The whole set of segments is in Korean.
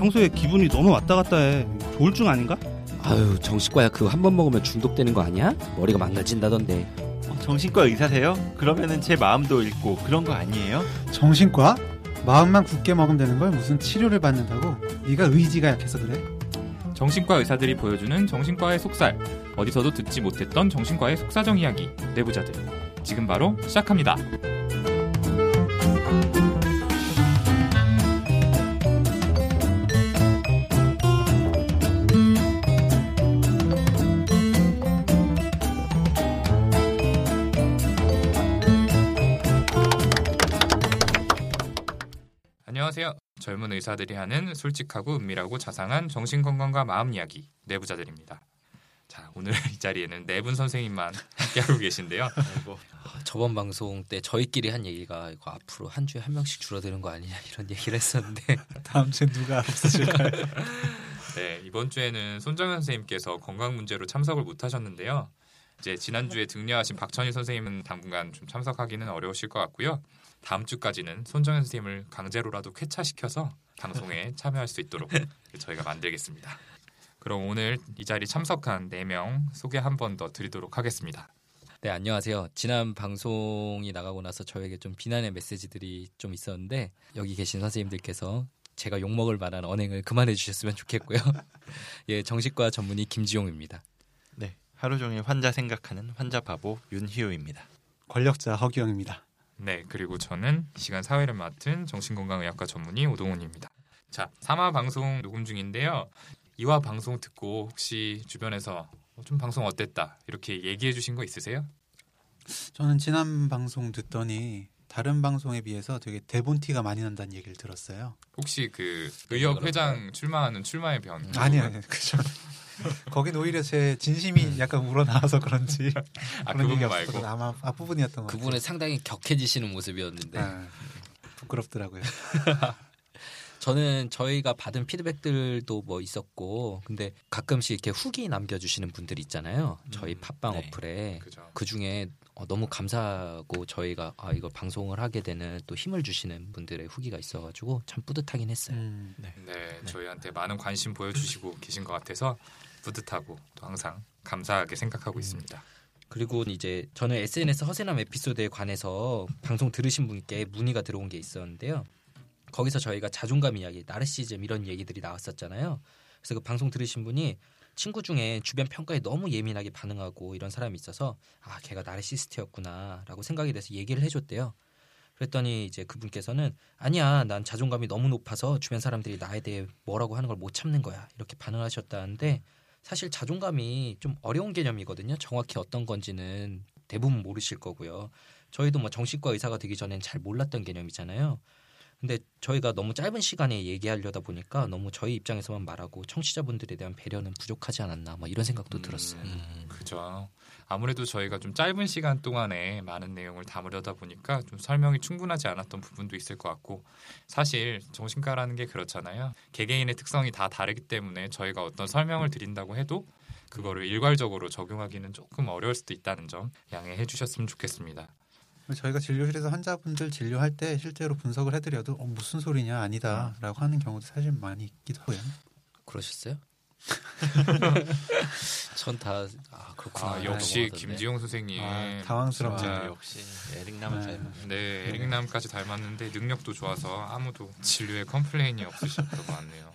평소에 기분이 너무 왔다 갔다 해. 조울증 아닌가? 아유 정신과야 그거 한 번 먹으면 중독되는 거 아니야? 머리가 망가진다던데. 어, 정신과 의사세요? 그러면은 제 마음도 읽고 그런 거 아니에요? 정신과? 마음만 굳게 먹으면 되는 걸 무슨 치료를 받는다고? 네가 의지가 약해서 그래? 정신과 의사들이 보여주는 정신과의 속살. 어디서도 듣지 못했던 정신과의 속사정 이야기. 내부자들. 지금 바로 시작합니다. 젊은 의사들이 하는 솔직하고 은밀하고 자상한 정신건강과 마음 이야기 내부자들입니다. 자 오늘 이 자리에는 네 분 선생님만 함께하고 계신데요. 아이고. 저번 방송 때 저희끼리 한 얘기가 이거 앞으로 한 주에 한 명씩 줄어드는 거 아니냐 이런 얘기를 했었는데 다음 주에 누가 없어질까요? 네 이번 주에는 손정현 선생님께서 건강 문제로 참석을 못 하셨는데요. 이제 지난 주에 등려하신 박천희 선생님은 당분간 좀 참석하기는 어려우실 것 같고요. 다음 주까지는 손정현 선생님을 강제로라도 쾌차시켜서 방송에 참여할 수 있도록 저희가 만들겠습니다. 그럼 오늘 이 자리 참석한 4명 소개 한 번 더 드리도록 하겠습니다. 네 안녕하세요. 지난 방송이 나가고 나서 저에게 좀 비난의 메시지들이 좀 있었는데 여기 계신 선생님들께서 제가 욕 먹을 만한 언행을 그만해 주셨으면 좋겠고요. 예 정신과 전문의 김지용입니다. 네. 하루 종일 환자 생각하는 환자 바보 윤희우입니다. 권력자 허기영입니다. 네, 그리고 저는 시간 사회를 맡은 정신건강의학과 전문의 오동훈입니다. 자, 3화 방송 녹음 중인데요. 2화 방송 듣고 혹시 주변에서 어, 좀 방송 어땠다 이렇게 얘기해 주신 거 있으세요? 저는 지난 방송 듣더니 다른 방송에 비해서 되게 대본 티가 많이 난다는 얘기를 들었어요. 혹시 그 의협 회장 출마하는 출마의 변 아니요, 아니요. 그죠. 거긴 오히려 제 진심이 약간 우러나와서 그런지 아, 그런 그 얘기. 말고 아마 앞부분이었던 것 같아요. 그분은 상당히 격해지시는 모습이었는데 아, 부끄럽더라고요. 저는 저희가 받은 피드백들도 뭐 있었고 근데 가끔씩 이렇게 후기 남겨주시는 분들 있잖아요. 저희 음, 팟빵 네. 어플에. 그 중에 어, 너무 감사하고 저희가 아 이거 방송을 하게 되는 또 힘을 주시는 분들의 후기가 있어가지고 참 뿌듯하긴 했어요. 음, 네, 저희한테 많은 관심 보여주시고 계신 것 같아서 뿌듯하고 또 항상 감사하게 생각하고 음. 있습니다. 그리고 이제 저는 SNS 허세남 에피소드에 관해서 방송 들으신 분께 문의가 들어온 게 있었는데요. 거기서 저희가 자존감 이야기, 나르시즘 이런 얘기들이 나왔었잖아요. 그래서 그 방송 들으신 분이 친구 중에 주변 평가에 너무 예민하게 반응하고 이런 사람이 있어서 아 걔가 나르시스트였구나라고 생각이 돼서 얘기를 해줬대요. 그랬더니 이제 그분께서는 아니야 난 자존감이 너무 높아서 주변 사람들이 나에 대해 뭐라고 하는 걸 못 참는 거야 이렇게 반응하셨다는데 사실 자존감이 좀 어려운 개념이거든요. 정확히 어떤 건지는 대부분 모르실 거고요. 저희도 뭐 정신과 의사가 되기 전엔 잘 몰랐던 개념이잖아요. 근데 저희가 너무 짧은 시간에 얘기하려다 보니까 너무 저희 입장에서만 말하고 청취자분들에 대한 배려는 부족하지 않았나 뭐 이런 생각도 음, 들었어요. 그죠. 아무래도 저희가 좀 짧은 시간 동안에 많은 내용을 담으려다 보니까 좀 설명이 충분하지 않았던 부분도 있을 것 같고 사실 정신과라는 게 그렇잖아요. 개개인의 특성이 다 다르기 때문에 저희가 어떤 설명을 드린다고 해도 그거를 일괄적으로 적용하기는 조금 어려울 수도 있다는 점 양해해 주셨으면 좋겠습니다. 저희가 진료실에서 환자분들 진료할 때 실제로 분석을 해드려도 어, 무슨 소리냐 아니다라고 하는 경우도 사실 많이 있기도 하고요. 그러셨어요? 전 다 아, 그렇구나. 아, 역시. 김지용 선생님 아, 당황스럽네요. 역시 에릭남을 네. 닮은. 네, 에릭남까지 닮았는데 능력도 좋아서 아무도 진료에 complain이 없으실 것 같네요.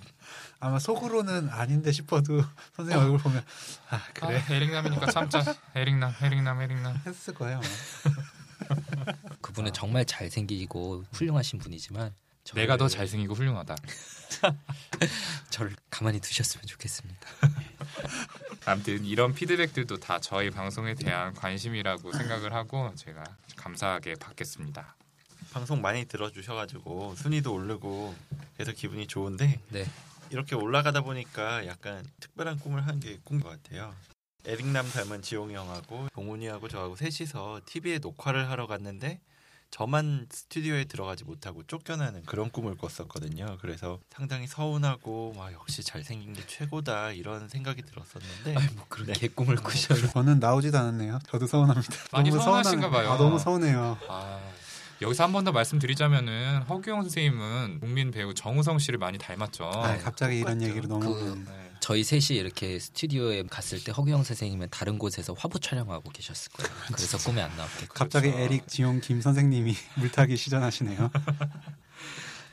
아마 속으로는 아닌데 싶어도 선생님 얼굴 보면 아 그래 아, 에릭남이니까 참자. 에릭남, 에릭남, 에릭남. 했을 거예요. 그분은 정말 잘생기고 훌륭하신 분이지만 저를- 내가 더 잘생기고 훌륭하다. 저를 가만히 두셨으면 좋겠습니다. 아무튼 이런 피드백들도 다 저희 방송에 대한 관심이라고 생각을 하고 제가 감사하게 받겠습니다. 방송 많이 들어주셔가지고 순위도 오르고 그래서 기분이 좋은데 네. 이렇게 올라가다 보니까 약간 특별한 꿈을 한게꾼것 같아요. 에릭남 닮은 지용이 형하고 동훈이하고 저하고 셋이서 TV에 녹화를 하러 갔는데 저만 스튜디오에 들어가지 못하고 쫓겨나는 그런 꿈을 꿨었거든요. 그래서 상당히 서운하고 와 역시 잘생긴 게 최고다 이런 생각이 들었었는데 아이, 뭐 그런 네. 개꿈을 꾸셔요. 저는 나오지도 않았네요. 저도 서운합니다. 많이 너무 서운하신가 봐요. 아, 너무 서운해요. 아, 여기서 한 번 더 말씀드리자면은 허규영 선생님은 국민 배우 정우성 씨를 많이 닮았죠. 아, 갑자기 이런 똑같죠. 얘기로 넘어오면 네. 저희 셋이 이렇게 스튜디오에 갔을 때 허규영 선생님은 다른 곳에서 화보 촬영하고 계셨을 거예요. 그래서 꿈에 안 나왔겠고. 갑자기 그렇죠. 에릭 지용 김 선생님이 물타기 시전하시네요.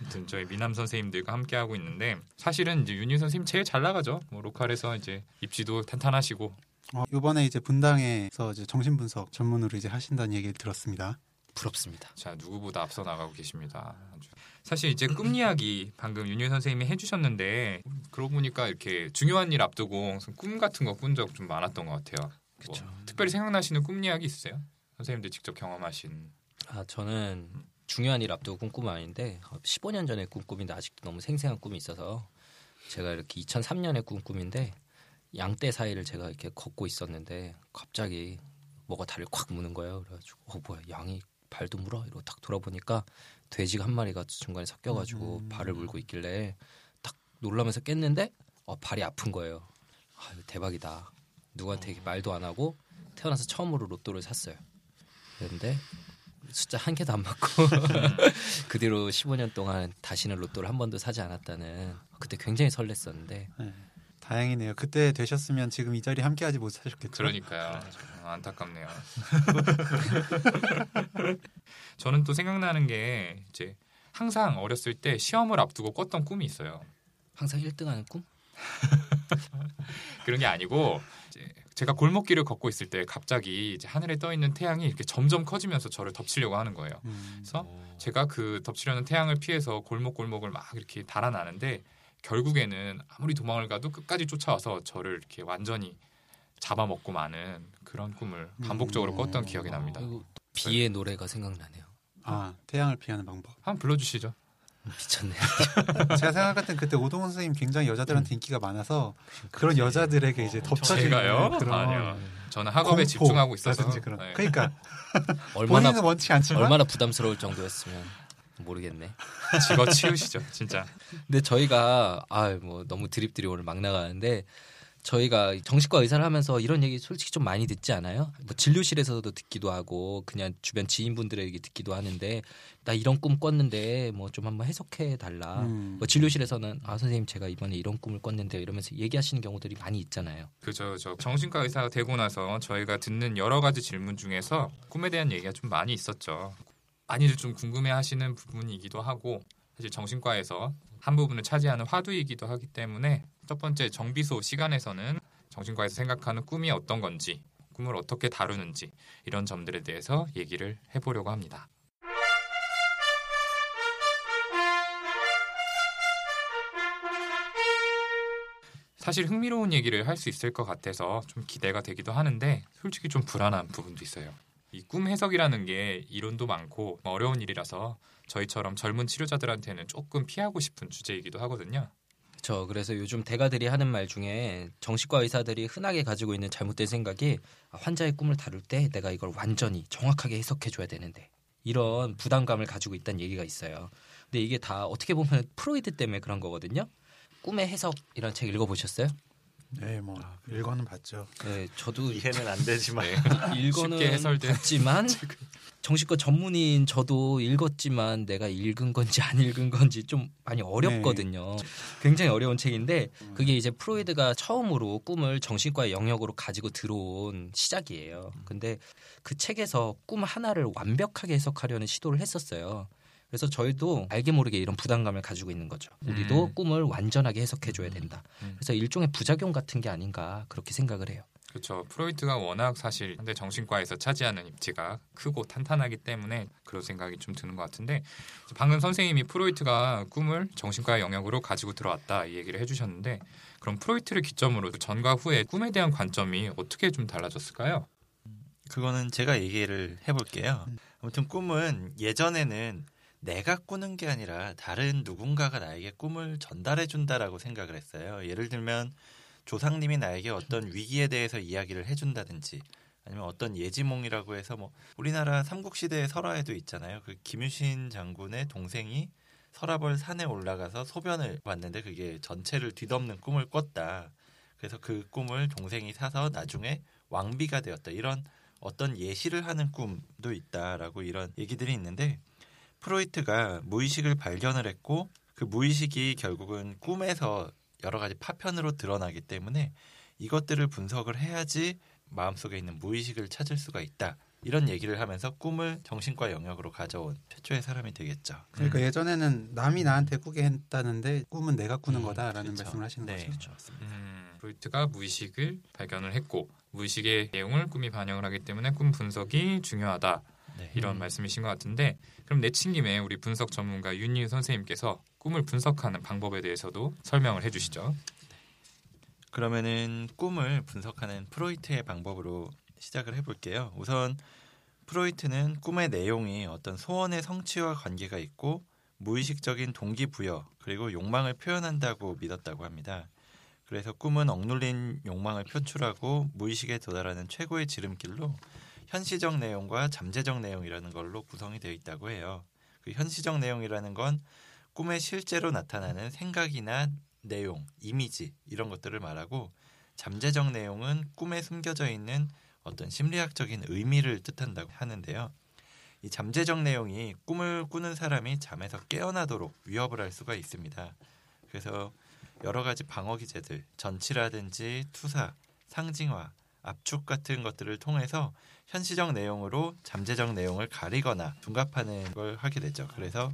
아무튼 저희 미남 선생님들과 함께 하고 있는데 사실은 이제 윤희 선생님 제일 잘 나가죠. 뭐 로컬에서 이제 입지도 탄탄하시고 어, 이번에 이제 분당에서 이제 정신분석 전문으로 이제 하신다는 얘기를 들었습니다. 부럽습니다. 자 누구보다 앞서 나가고 계십니다. 아주. 사실 이제 꿈 이야기 방금 윤희 선생님이 해주셨는데 그러고 보니까 이렇게 중요한 일 앞두고 꿈 같은 거 꾼 적 좀 많았던 것 같아요. 뭐. 특별히 생각나시는 꿈 이야기 있으세요? 선생님들 직접 경험하신 아 저는 중요한 일 앞두고 꾼 꿈은 아닌데 15년 전에 꾼 꿈인데 아직도 너무 생생한 꿈이 있어서 제가 이렇게 2003년에 꾼 꿈인데 양떼 사이를 제가 이렇게 걷고 있었는데 갑자기 뭐가 다리를 콱 무는 거예요. 그래가지고 어 뭐야 양이 발도 물어 이러고 딱 돌아보니까 돼지가 한 마리가 중간에 섞여가지고 음. 발을 물고 있길래 딱 놀라면서 깼는데 어 발이 아픈 거예요. 아 대박이다. 누구한테 말도 안 하고 태어나서 처음으로 로또를 샀어요. 그런데 숫자 한 개도 안 맞고 그 뒤로 15년 동안 다시는 로또를 한 번도 사지 않았다는 그때 굉장히 설렜었는데 네. 다행이네요. 그때 되셨으면 지금 이 자리 함께하지 못하셨겠죠. 그러니까요. 좀 안타깝네요. 저는 또 생각나는 게 이제 항상 어렸을 때 시험을 앞두고 꿨던 꿈이 있어요. 항상 1등하는 꿈? 그런 게 아니고 이제 제가 골목길을 걷고 있을 때 갑자기 이제 하늘에 떠 있는 태양이 이렇게 점점 커지면서 저를 덮치려고 하는 거예요. 음, 그래서 제가 그 덮치려는 태양을 피해서 골목 골목을 막 이렇게 달아나는데 결국에는 아무리 도망을 가도 끝까지 쫓아와서 저를 이렇게 완전히 잡아먹고 마는 그런 꿈을 반복적으로 음. 꿨던 기억이 납니다. 그리고 비의 노래가 생각나네요. 아 태양을 피하는 방법. 한번 불러주시죠. 미쳤네. 제가 생각할 땐 그때 오동원 선생님 굉장히 여자들한테 인기가 많아서 그런 여자들에게 이제 엄청 덮쳐지는 제가요? 그런 아니요. 저는 학업에 공포 집중하고 있어서. 그런. 네. 그러니까 얼마나 원치 않지만 얼마나 부담스러울 정도였으면 모르겠네. 집어 치우시죠, 진짜. 근데 저희가 아 뭐 너무 드립들이 오늘 막 나가는데 저희가 정신과 의사를 하면서 이런 얘기 솔직히 좀 많이 듣지 않아요? 뭐 진료실에서도 듣기도 하고 그냥 주변 지인분들에게 듣기도 하는데 나 이런 꿈 꿨는데 뭐 좀 한번 해석해 달라. 음. 뭐 진료실에서는 아 선생님 제가 이번에 이런 꿈을 꿨는데 이러면서 얘기하시는 경우들이 많이 있잖아요. 그죠, 저 정신과 의사가 되고 나서 저희가 듣는 여러 가지 질문 중에서 꿈에 대한 얘기가 좀 많이 있었죠. 많이들 좀 궁금해하시는 부분이기도 하고 사실 정신과에서 한 부분을 차지하는 화두이기도 하기 때문에 첫 번째 정비소 시간에서는 정신과에서 생각하는 꿈이 어떤 건지 꿈을 어떻게 다루는지 이런 점들에 대해서 얘기를 해보려고 합니다. 사실 흥미로운 얘기를 할 수 있을 것 같아서 좀 기대가 되기도 하는데 솔직히 좀 불안한 부분도 있어요. 이 꿈 해석이라는 게 이론도 많고 어려운 일이라서 저희처럼 젊은 치료자들한테는 조금 피하고 싶은 주제이기도 하거든요. 저 그래서 요즘 대가들이 하는 말 중에 정신과 의사들이 흔하게 가지고 있는 잘못된 생각이 아, 환자의 꿈을 다룰 때 내가 이걸 완전히 정확하게 해석해 줘야 되는데 이런 부담감을 가지고 있다는 얘기가 있어요. 근데 이게 다 어떻게 보면 프로이드 때문에 그런 거거든요. 꿈의 해석 이런 책 읽어보셨어요? 네, 뭐 일과는 봤죠. 네, 저도 이해는 안 되지만 읽어는 쉽게 해설된 봤지만 정신과 전문인 저도 읽었지만 내가 읽은 건지 안 읽은 건지 좀 많이 어렵거든요. 굉장히 어려운 책인데 그게 이제 프로이드가 처음으로 꿈을 정신과의 영역으로 가지고 들어온 시작이에요. 근데 그 책에서 꿈 하나를 완벽하게 해석하려는 시도를 했었어요. 그래서 저희도 알게 모르게 이런 부담감을 가지고 있는 거죠. 우리도 음. 꿈을 완전하게 해석해 줘야 된다. 음. 그래서 일종의 부작용 같은 게 아닌가 그렇게 생각을 해요. 그렇죠. 프로이트가 워낙 사실 현대 정신과에서 차지하는 입지가 크고 탄탄하기 때문에 그런 생각이 좀 드는 것 같은데 방금 선생님이 프로이트가 꿈을 정신과의 영역으로 가지고 들어왔다 이 얘기를 해주셨는데 그럼 프로이트를 기점으로 전과 후에 꿈에 대한 관점이 어떻게 좀 달라졌을까요? 그거는 제가 얘기를 해볼게요. 아무튼 꿈은 예전에는 내가 꾸는 게 아니라 다른 누군가가 나에게 꿈을 전달해 준다라고 생각을 했어요. 예를 들면 조상님이 나에게 어떤 위기에 대해서 이야기를 해준다든지 아니면 어떤 예지몽이라고 해서 뭐 우리나라 삼국시대의 설화에도 있잖아요. 그 김유신 장군의 동생이 서라벌 산에 올라가서 소변을 봤는데 그게 전체를 뒤덮는 꿈을 꿨다. 그래서 그 꿈을 동생이 사서 나중에 왕비가 되었다. 이런 어떤 예시를 하는 꿈도 있다라고 이런 얘기들이 있는데 프로이트가 무의식을 발견을 했고 그 무의식이 결국은 꿈에서 여러 가지 파편으로 드러나기 때문에 이것들을 분석을 해야지 마음속에 있는 무의식을 찾을 수가 있다. 이런 얘기를 하면서 꿈을 정신과 영역으로 가져온 최초의 사람이 되겠죠. 그러니까 예전에는 남이 나한테 꾸게 했다는데 꿈은 내가 꾸는 음, 거다라는 그렇죠. 말씀을 하시는 네, 거죠. 맞습니다. 음, 프로이트가 무의식을 발견을 했고 무의식의 내용을 꿈이 반영을 하기 때문에 꿈 분석이 중요하다 네. 이런 말씀이신 것 같은데 그럼 내친 김에 우리 분석 전문가 윤희 선생님께서 꿈을 분석하는 방법에 대해서도 설명을 해주시죠. 그러면은 꿈을 분석하는 프로이트의 방법으로 시작을 해볼게요. 우선 프로이트는 꿈의 내용이 어떤 소원의 성취와 관계가 있고 무의식적인 동기부여 그리고 욕망을 표현한다고 믿었다고 합니다. 그래서 꿈은 억눌린 욕망을 표출하고 무의식에 도달하는 최고의 지름길로 현시적 내용과 잠재적 내용이라는 걸로 구성이 되어 있다고 해요. 그 현시적 내용이라는 건 꿈에 실제로 나타나는 생각이나 내용, 이미지 이런 것들을 말하고 잠재적 내용은 꿈에 숨겨져 있는 어떤 심리학적인 의미를 뜻한다고 하는데요. 이 잠재적 내용이 꿈을 꾸는 사람이 잠에서 깨어나도록 위협을 할 수가 있습니다. 그래서 여러 가지 방어 기제들, 전치라든지 투사, 상징화, 압축 같은 것들을 통해서 현시적 내용으로 잠재적 내용을 가리거나 둔갑하는 걸 하게 되죠. 그래서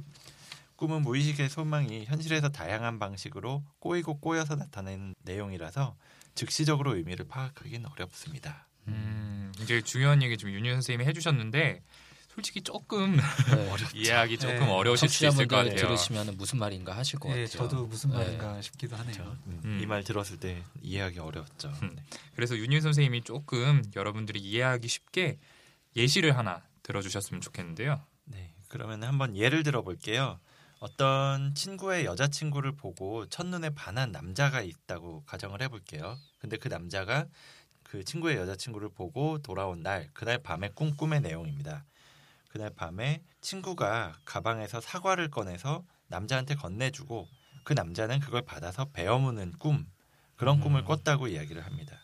꿈은 무의식의 소망이 현실에서 다양한 방식으로 꼬이고 꼬여서 나타내는 내용이라서 즉시적으로 의미를 파악하기는 어렵습니다. 음, 굉장히 중요한 얘기 좀 윤희 선생님이 해주셨는데 솔직히 조금 네. 이해하기 조금 네. 어려우실 수 있을 것 같아요. 들으시면 무슨 말인가 하실 것 예, 같아요. 저도 무슨 네. 말인가 싶기도 하네요. 음. 이말 들었을 때 이해하기 어려웠죠. 음. 그래서 윤희 선생님이 조금 여러분들이 이해하기 쉽게 예시를 하나 들어주셨으면 좋겠는데요. 네, 그러면 한번 예를 들어볼게요. 어떤 친구의 여자친구를 보고 첫눈에 반한 남자가 있다고 가정을 해볼게요. 근데 그 남자가 그 친구의 여자친구를 보고 돌아온 날, 그날 밤의 꿈 꿈의 내용입니다. 그날 밤에 친구가 가방에서 사과를 꺼내서 남자한테 건네주고 그 남자는 그걸 받아서 베어무는 꿈 그런 음. 꿈을 꿨다고 이야기를 합니다.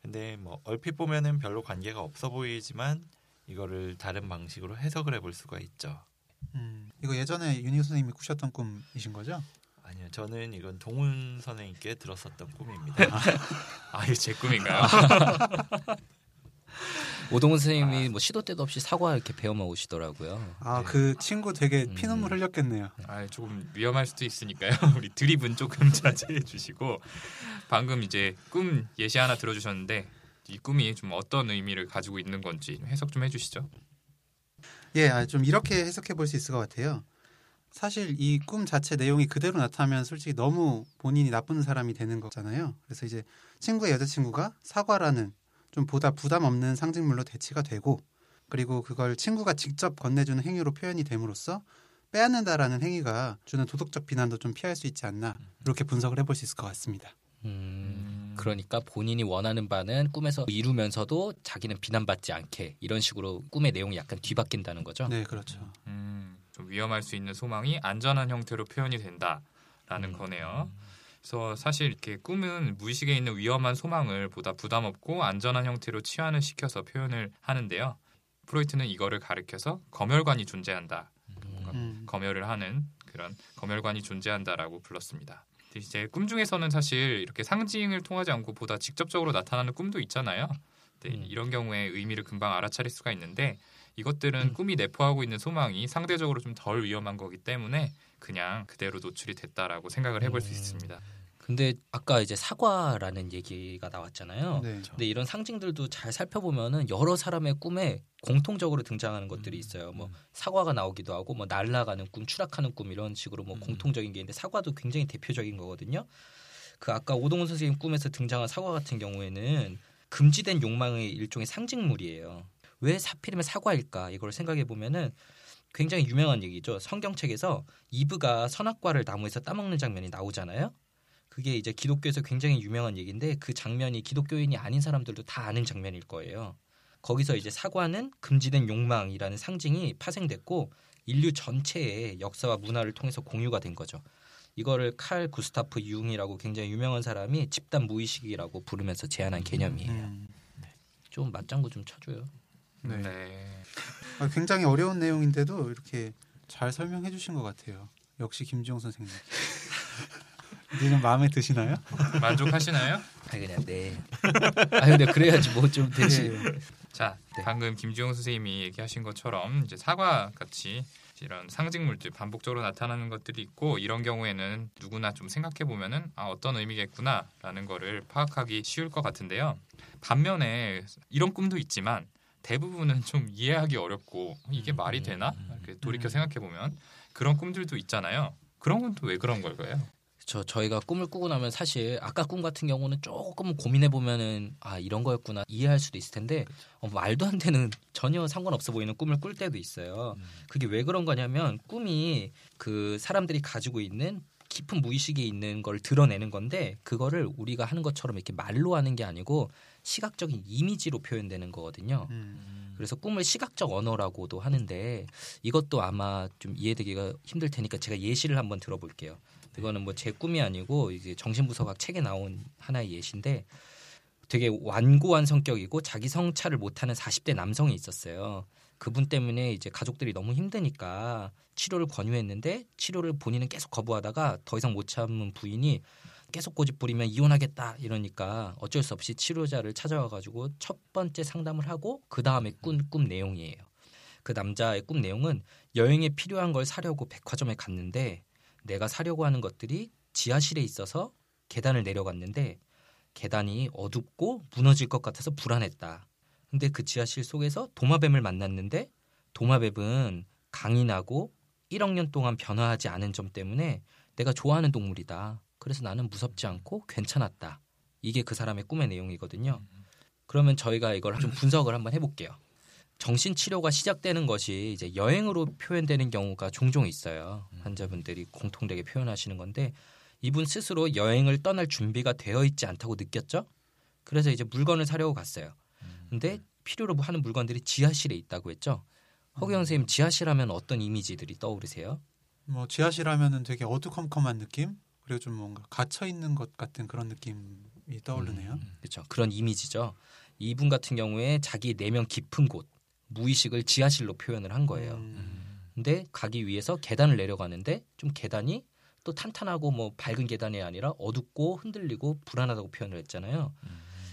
근데 뭐 얼핏 보면은 별로 관계가 없어 보이지만 이거를 다른 방식으로 해석을 해볼 수가 있죠. 음, 이거 예전에 윤희 선생님이 꾸셨던 꿈이신 거죠? 아니요, 저는 이건 동훈 선생님께 들었었던 꿈입니다. 아, 이게 제 꿈인가요? 오동훈 선생님이 뭐 시도 때도 없이 사과 이렇게 배워 먹으시더라고요. 아, 네. 그 친구 되게 음. 피눈물 흘렸겠네요. 아, 조금 위험할 수도 있으니까요. 우리 드립은 조금 자제해 주시고 방금 이제 꿈 예시 하나 들어주셨는데 이 꿈이 좀 어떤 의미를 가지고 있는 건지 좀 해석 좀 해주시죠. 예, 아, 좀 이렇게 해석해 볼 수 있을 것 같아요. 사실 이 꿈 자체 내용이 그대로 나타나면 솔직히 너무 본인이 나쁜 사람이 되는 거잖아요. 그래서 이제 친구의 여자친구가 사과라는 좀 보다 부담 없는 상징물로 대치가 되고 그리고 그걸 친구가 직접 건네주는 행위로 표현이 됨으로써 빼앗는다라는 행위가 주는 도덕적 비난도 좀 피할 수 있지 않나 이렇게 분석을 해볼 수 있을 것 같습니다. 음, 그러니까 본인이 원하는 바는 꿈에서 이루면서도 자기는 비난받지 않게 이런 식으로 꿈의 내용이 약간 뒤바뀐다는 거죠. 네, 그렇죠. 음, 좀 위험할 수 있는 소망이 안전한 형태로 표현이 된다라는 음. 거네요. 그래서 사실 이렇게 꿈은 무의식에 있는 위험한 소망을 보다 부담 없고 안전한 형태로 치환을 시켜서 표현을 하는데요. 프로이트는 이거를 가리켜서 검열관이 존재한다. 음. 검열을 하는 그런 검열관이 존재한다라고 불렀습니다. 이제 꿈 중에서는 사실 이렇게 상징을 통하지 않고 보다 직접적으로 나타나는 꿈도 있잖아요. 네, 음. 이런 경우에 의미를 금방 알아차릴 수가 있는데 이것들은 꿈이 내포하고 있는 소망이 상대적으로 좀 덜 위험한 거기 때문에 그냥 그대로 노출이 됐다라고 생각을 해볼 수 음. 있습니다. 근데 아까 이제 사과라는 얘기가 나왔잖아요. 네. 근데 이런 상징들도 잘 살펴보면은 여러 사람의 꿈에 공통적으로 등장하는 것들이 있어요. 뭐 사과가 나오기도 하고 뭐 날아가는 꿈, 추락하는 꿈 이런 식으로 뭐 음. 공통적인 게 있는데 사과도 굉장히 대표적인 거거든요. 그 아까 오동훈 선생님 꿈에서 등장한 사과 같은 경우에는 금지된 욕망의 일종의 상징물이에요. 왜 하필이면 사과일까? 이걸 생각해 보면은 굉장히 유명한 얘기죠. 성경책에서 이브가 선악과를 나무에서 따먹는 장면이 나오잖아요. 그게 이제 기독교에서 굉장히 유명한 얘기인데 그 장면이 기독교인이 아닌 사람들도 다 아는 장면일 거예요. 거기서 이제 사과는 금지된 욕망이라는 상징이 파생됐고 인류 전체의 역사와 문화를 통해서 공유가 된 거죠. 이거를 칼 구스타프 융이라고 굉장히 유명한 사람이 집단 무의식이라고 부르면서 제안한 개념이에요. 음. 좀 맞장구 좀 쳐줘요. 네. 네. 아, 굉장히 어려운 내용인데도 이렇게 잘 설명해 주신 것 같아요. 역시 김지용 선생님. 이제는 마음에 드시나요? 만족하시나요? 아 그냥 네. 아 근데 그래야지 뭐 좀 되지. 예. 자, 네. 방금 김주영 선생님이 얘기하신 것처럼 이제 사과 같이 이런 상징물들 반복적으로 나타나는 것들이 있고 이런 경우에는 누구나 좀 생각해 보면은 아 어떤 의미겠구나라는 거를 파악하기 쉬울 것 같은데요. 반면에 이런 꿈도 있지만 대부분은 좀 이해하기 어렵고 이게 말이 되나? 이렇게 돌이켜 음. 생각해 보면 그런 꿈들도 있잖아요. 그런 건 또 왜 그런 걸까요? 저 저희가 꿈을 꾸고 나면 사실 아까 꿈 같은 경우는 조금 고민해 보면은 아 이런 거였구나 이해할 수도 있을 텐데 어, 말도 안 되는 전혀 상관없어 보이는 꿈을 꿀 때도 있어요. 그게 왜 그런 거냐면 꿈이 그 사람들이 가지고 있는 깊은 무의식에 있는 걸 드러내는 건데 그거를 우리가 하는 것처럼 이렇게 말로 하는 게 아니고 시각적인 이미지로 표현되는 거거든요. 음. 그래서 꿈을 시각적 언어라고도 하는데 이것도 아마 좀 이해되기가 힘들 테니까 제가 예시를 한번 들어볼게요. 이거는 뭐 제 꿈이 아니고 이제 정신부서학 책에 나온 하나의 예시인데 되게 완고한 성격이고 자기 성찰을 못하는 40대 남성이 있었어요. 그분 때문에 이제 가족들이 너무 힘드니까 치료를 권유했는데 치료를 본인은 계속 거부하다가 더 이상 못 참은 부인이 계속 고집 부리면 이혼하겠다 이러니까 어쩔 수 없이 치료자를 찾아와 가지고 첫 번째 상담을 하고 그 다음에 꾼 꿈 내용이에요. 그 남자의 꿈 내용은 여행에 필요한 걸 사려고 백화점에 갔는데 내가 사려고 하는 것들이 지하실에 있어서 계단을 내려갔는데 계단이 어둡고 무너질 것 같아서 불안했다. 근데 그 지하실 속에서 도마뱀을 만났는데 도마뱀은 강인하고 1억 년 동안 변화하지 않은 점 때문에 내가 좋아하는 동물이다. 그래서 나는 무섭지 않고 괜찮았다. 이게 그 사람의 꿈의 내용이거든요. 그러면 저희가 이걸 좀 분석을 한번 해볼게요. 정신 치료가 시작되는 것이 이제 여행으로 표현되는 경우가 종종 있어요. 환자분들이 공통되게 표현하시는 건데 이분 스스로 여행을 떠날 준비가 되어 있지 않다고 느꼈죠. 그래서 이제 물건을 사려고 갔어요. 근데 필요로 하는 물건들이 지하실에 있다고 했죠. 허경 선생님 지하실 하면 어떤 이미지들이 떠오르세요? 뭐 지하실 하면은 되게 어두컴컴한 느낌 그리고 좀 뭔가 갇혀 있는 것 같은 그런 느낌이 떠오르네요. 그렇죠. 그런 이미지죠. 이분 같은 경우에 자기 내면 깊은 곳 무의식을 지하실로 표현을 한 거예요. 음. 근데 가기 위해서 계단을 내려가는데 좀 계단이 또 탄탄하고 뭐 밝은 계단이 아니라 어둡고 흔들리고 불안하다고 표현을 했잖아요.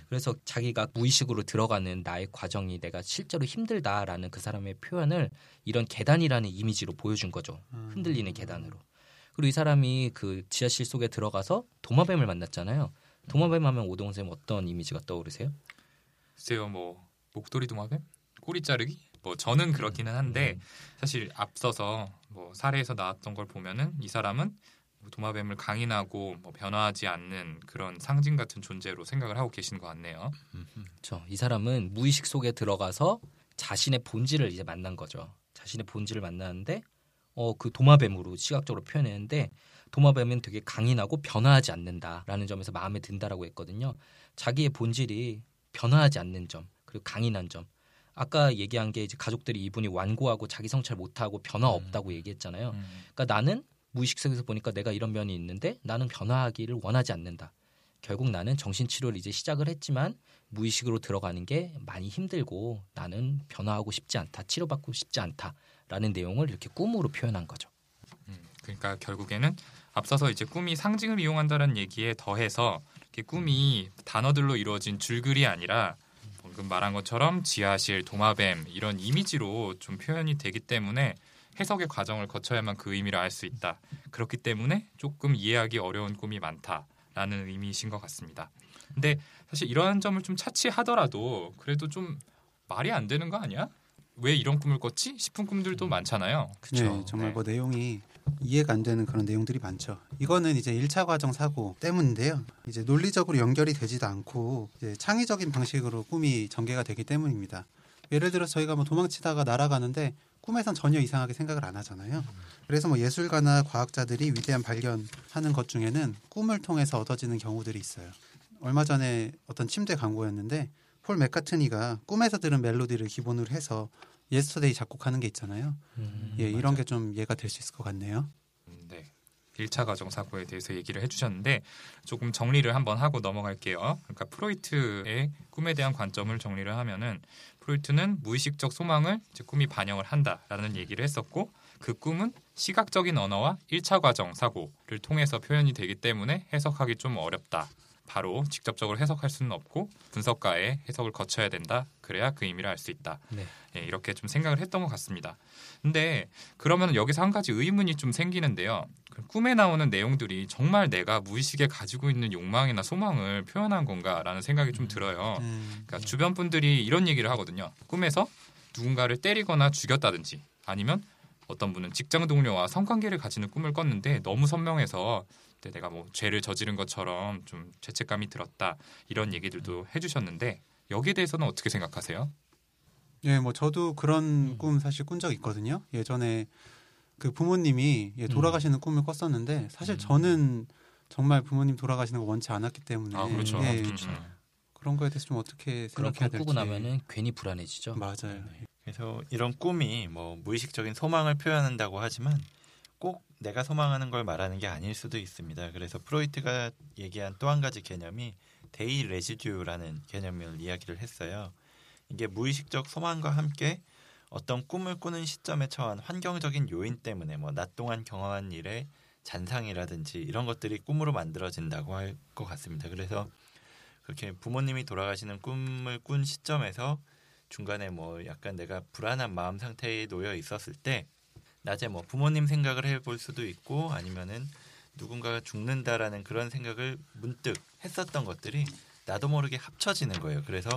그래서 자기가 무의식으로 들어가는 나의 과정이 내가 실제로 힘들다라는 그 사람의 표현을 이런 계단이라는 이미지로 보여준 거죠. 음. 흔들리는 계단으로. 그리고 이 사람이 그 지하실 속에 들어가서 도마뱀을 만났잖아요. 도마뱀 하면 오동 쌤 어떤 이미지가 떠오르세요? 글쎄요, 뭐 목도리 도마뱀, 꼬리 자르기. 뭐 저는 그렇기는 한데 음. 사실 앞서서 뭐 사례에서 나왔던 걸 보면은 이 사람은 뭐 도마뱀을 강인하고 뭐 변화하지 않는 그런 상징 같은 존재로 생각을 하고 계시는 것 같네요. 그렇죠. 이 사람은 무의식 속에 들어가서 자신의 본질을 이제 만난 거죠. 자신의 본질을 만나는데 어 그 도마뱀으로 시각적으로 표현했는데 도마뱀은 되게 강인하고 변화하지 않는다라는 점에서 마음에 든다라고 했거든요. 자기의 본질이 변화하지 않는 점 그리고 강인한 점. 아까 얘기한 게 이제 가족들이 이분이 완고하고 자기 성찰 못하고 변화 없다고 얘기했잖아요. 그러니까 나는 무의식 속에서 보니까 내가 이런 면이 있는데 나는 변화하기를 원하지 않는다. 결국 나는 정신 치료를 이제 시작을 했지만 무의식으로 들어가는 게 많이 힘들고 나는 변화하고 싶지 않다. 치료받고 싶지 않다 라는 내용을 이렇게 꿈으로 표현한 거죠. 음, 그러니까 결국에는 앞서서 이제 꿈이 상징을 이용한다는 얘기에 더해서 꿈이 단어들로 이루어진 줄글이 아니라 방금 말한 것처럼 지하실, 도마뱀 이런 이미지로 좀 표현이 되기 때문에 해석의 과정을 거쳐야만 그 의미를 알 수 있다. 그렇기 때문에 조금 이해하기 어려운 꿈이 많다라는 의미이신 것 같습니다. 근데 사실 이러한 점을 좀 차치하더라도 그래도 좀 말이 안 되는 거 아니야? 왜 이런 꿈을 꿨지? 싶은 꿈들도 많잖아요. 네, 정말 네. 뭐 내용이 이해가 안 되는 그런 내용들이 많죠. 이거는 이제 1차 과정 사고 때문인데요. 이제 논리적으로 연결이 되지도 않고 이제 창의적인 방식으로 꿈이 전개가 되기 때문입니다. 예를 들어 서 저희가 뭐 도망치다가 날아가는데 꿈에선 전혀 이상하게 생각을 안 하잖아요. 그래서 뭐 예술가나 과학자들이 위대한 발견하는 것 중에는 꿈을 통해서 얻어지는 경우들이 있어요. 얼마 전에 어떤 침대 광고였는데 폴 맥카트니가 꿈에서 들은 멜로디를 기본으로 해서 Yesterday 작곡하는 게 있잖아요. 예, 이런 게 좀 이해가 될 수 있을 것 같네요. 음, 네. 1차 과정 사고에 대해서 얘기를 해주셨는데 조금 정리를 한번 하고 넘어갈게요. 그러니까 프로이트의 꿈에 대한 관점을 정리를 하면은 프로이트는 무의식적 소망을 꿈이 반영을 한다라는 얘기를 했었고 그 꿈은 시각적인 언어와 1차 과정 사고를 통해서 표현이 되기 때문에 해석하기 좀 어렵다. 바로 직접적으로 해석할 수는 없고 분석가의 해석을 거쳐야 된다. 그래야 그 의미를 알 수 있다. 네. 예, 이렇게 좀 생각을 했던 것 같습니다. 근데 그러면 여기서 한 가지 의문이 좀 생기는데요. 그 꿈에 나오는 내용들이 정말 내가 무의식에 가지고 있는 욕망이나 소망을 표현한 건가라는 생각이 좀 들어요. 음, 그러니까 주변 분들이 이런 얘기를 하거든요. 꿈에서 누군가를 때리거나 죽였다든지 아니면 어떤 분은 직장 동료와 성관계를 가지는 꿈을 꿨는데 너무 선명해서 그때 내가 뭐 죄를 저지른 것처럼 좀 죄책감이 들었다 이런 얘기들도 해주셨는데 여기에 대해서는 어떻게 생각하세요? 예, 뭐 저도 그런 음. 꿈 사실 꾼 적 있거든요. 예전에 그 부모님이 예, 돌아가시는 꿈을 꿨었는데 사실 음. 저는 정말 부모님 돌아가시는 거 원치 않았기 때문에 아 그렇죠. 예, 음, 그런 거에 대해서 좀 어떻게 생각해야 꿈 될지 꾸고 나면은 괜히 불안해지죠. 맞아요. 그래서 이런 꿈이 뭐 무의식적인 소망을 표현한다고 하지만 꼭 내가 소망하는 걸 말하는 게 아닐 수도 있습니다. 그래서 프로이트가 얘기한 또 한 가지 개념이 day residue라는 개념을 이야기를 했어요. 이게 무의식적 소망과 함께 어떤 꿈을 꾸는 시점에 처한 환경적인 요인 때문에 뭐 낮 동안 경험한 일의 잔상이라든지 이런 것들이 꿈으로 만들어진다고 할 것 같습니다. 그래서 그렇게 부모님이 돌아가시는 꿈을 꾼 시점에서 중간에 뭐 약간 내가 불안한 마음 상태에 놓여 있었을 때 낮에 뭐 부모님 생각을 해볼 수도 있고 아니면은 누군가가 죽는다라는 그런 생각을 문득 했었던 것들이 나도 모르게 합쳐지는 거예요. 그래서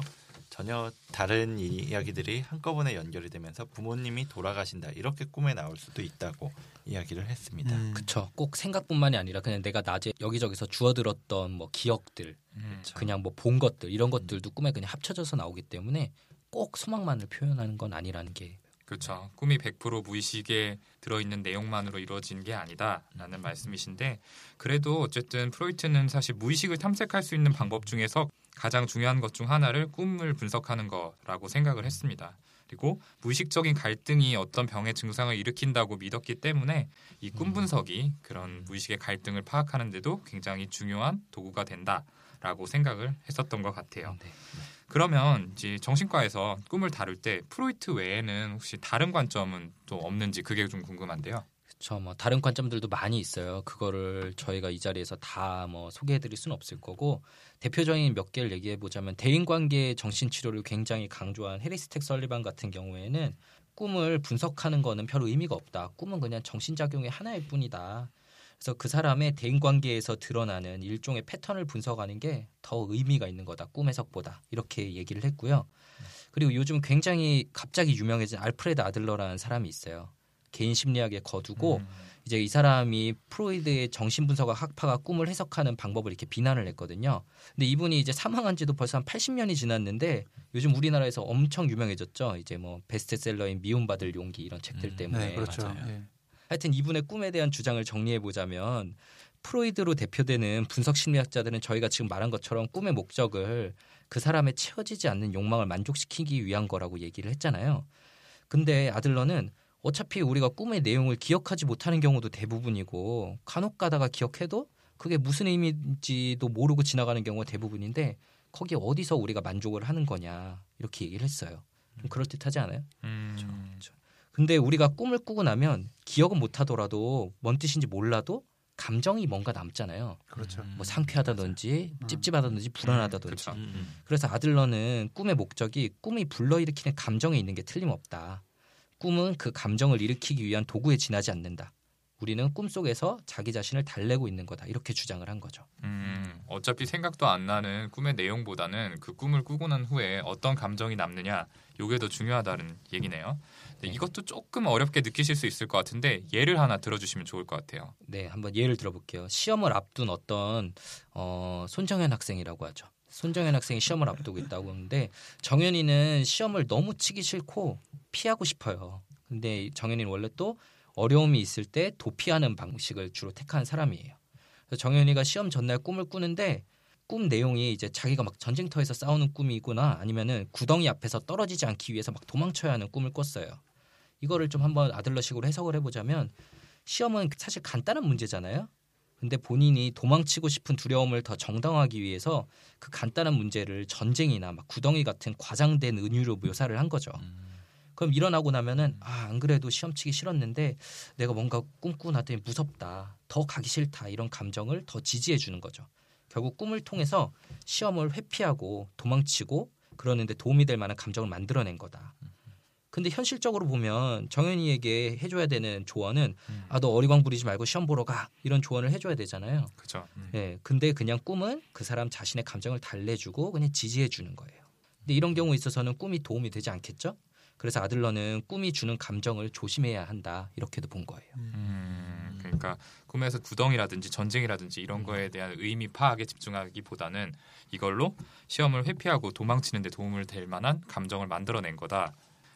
전혀 다른 이야기들이 한꺼번에 연결이 되면서 부모님이 돌아가신다 이렇게 꿈에 나올 수도 있다고 이야기를 했습니다. 음, 그쵸. 꼭 생각뿐만이 아니라 그냥 내가 낮에 여기저기서 주워들었던 뭐 기억들, 음, 그냥 뭐 본 것들 이런 것들도 꿈에 그냥 합쳐져서 나오기 때문에 꼭 소망만을 표현하는 건 아니라는 게 그렇죠. 꿈이 100% 무의식에 들어있는 내용만으로 이루어진 게 아니다라는 말씀이신데 그래도 어쨌든 프로이트는 사실 무의식을 탐색할 수 있는 방법 중에서 가장 중요한 것 중 하나를 꿈을 분석하는 거라고 생각을 했습니다. 그리고 무의식적인 갈등이 어떤 병의 증상을 일으킨다고 믿었기 때문에 이 꿈 분석이 그런 무의식의 갈등을 파악하는데도 굉장히 중요한 도구가 된다 라고 생각을 했었던 것 같아요. 네. 그러면 이제 정신과에서 꿈을 다룰 때 프로이트 외에는 혹시 다른 관점은 또 없는지 그게 좀 궁금한데요. 그쵸. 뭐 다른 관점들도 많이 있어요. 그거를 저희가 이 자리에서 다 뭐 소개해드릴 수는 없을 거고 대표적인 몇 개를 얘기해 보자면 대인관계 정신치료를 굉장히 강조한 해리스텍 설리반 같은 경우에는 꿈을 분석하는 거는 별 의미가 없다. 꿈은 그냥 정신작용의 하나일 뿐이다. 그래서 그 사람의 대인관계에서 드러나는 일종의 패턴을 분석하는 게 더 의미가 있는 거다. 꿈 해석보다 이렇게 얘기를 했고요. 그리고 요즘 굉장히 갑자기 유명해진 알프레드 아들러라는 사람이 있어요. 개인 심리학에 거두고 음, 이제 이 사람이 프로이드의 정신분석학 학파가 꿈을 해석하는 방법을 이렇게 비난을 했거든요. 근데 이분이 이제 사망한 지도 벌써 한 80년이 지났는데 요즘 우리나라에서 엄청 유명해졌죠. 이제 뭐 베스트셀러인 미움받을 용기 이런 책들 음, 때문에. 네, 그렇죠. 맞아요. 예. 하여튼 이분의 꿈에 대한 주장을 정리해 보자면 프로이드로 대표되는 분석 심리학자들은 저희가 지금 말한 것처럼 꿈의 목적을 그 사람의 채워지지 않는 욕망을 만족시키기 위한 거라고 얘기를 했잖아요. 근데 아들러는 어차피 우리가 꿈의 내용을 기억하지 못하는 경우도 대부분이고 간혹 가다가 기억해도 그게 무슨 의미인지도 모르고 지나가는 경우가 대부분인데 거기에 어디서 우리가 만족을 하는 거냐 이렇게 얘기를 했어요. 좀 그럴 듯하지 않아요? 음, 근데 우리가 꿈을 꾸고 나면 기억은 못하더라도 뭔 뜻인지 몰라도 감정이 뭔가 남잖아요. 그렇죠. 뭐 상쾌하다든지 음. 찝찝하다든지 불안하다든지. 그쵸. 음, 음. 그래서 아들러는 꿈의 목적이 꿈이 불러일으키는 감정에 있는 게 틀림없다. 꿈은 그 감정을 일으키기 위한 도구에 지나지 않는다. 우리는 꿈속에서 자기 자신을 달래고 있는 거다. 이렇게 주장을 한 거죠. 음, 어차피 생각도 안 나는 꿈의 내용보다는 그 꿈을 꾸고 난 후에 어떤 감정이 남느냐 요게 더 중요하다는 얘기네요. 네. 이것도 조금 어렵게 느끼실 수 있을 것 같은데 예를 하나 들어주시면 좋을 것 같아요. 네, 한번 예를 들어볼게요. 시험을 앞둔 어떤 어, 손정현 학생이라고 하죠. 손정현 학생이 시험을 앞두고 있다고 하는데 정현이는 시험을 너무 치기 싫고 피하고 싶어요. 근데 정현이는 원래 또 어려움이 있을 때 도피하는 방식을 주로 택하는 사람이에요. 그래서 정현이가 시험 전날 꿈을 꾸는데 꿈 내용이 이제 자기가 막 전쟁터에서 싸우는 꿈이구나 아니면은 구덩이 앞에서 떨어지지 않기 위해서 막 도망쳐야 하는 꿈을 꿨어요. 이거를 좀 한번 아들러식으로 해석을 해보자면 시험은 사실 간단한 문제잖아요. 근데 본인이 도망치고 싶은 두려움을 더 정당화하기 위해서 그 간단한 문제를 전쟁이나 막 구덩이 같은 과장된 은유로 묘사를 한 거죠. 그럼 일어나고 나면은 아 안 그래도 시험 치기 싫었는데 내가 뭔가 꿈꾸고 나더니 무섭다 더 가기 싫다 이런 감정을 더 지지해 주는 거죠 결국 꿈을 통해서 시험을 회피하고 도망치고 그러는데 도움이 될 만한 감정을 만들어낸 거다 근데 현실적으로 보면 정현이에게 해줘야 되는 조언은 음. 아너 어리광 부리지 말고 시험 보러 가 이런 조언을 해줘야 되잖아요 그죠. 음. 예, 근데 그냥 꿈은 그 사람 자신의 감정을 달래주고 그냥 지지해 주는 거예요. 근데 이런 경우에 있어서는 꿈이 도움이 되지 않겠죠? 그래서 아들러는 꿈이 주는 감정을 조심해야 한다 이렇게도 본 거예요. 음, 그러니까 꿈에서 구덩이라든지 전쟁이라든지 이런 거에 대한 의미 파악에 집중하기보다는 이걸로 시험을 회피하고 도망치는 데 도움을 될 만한 감정을 만들어낸 거다.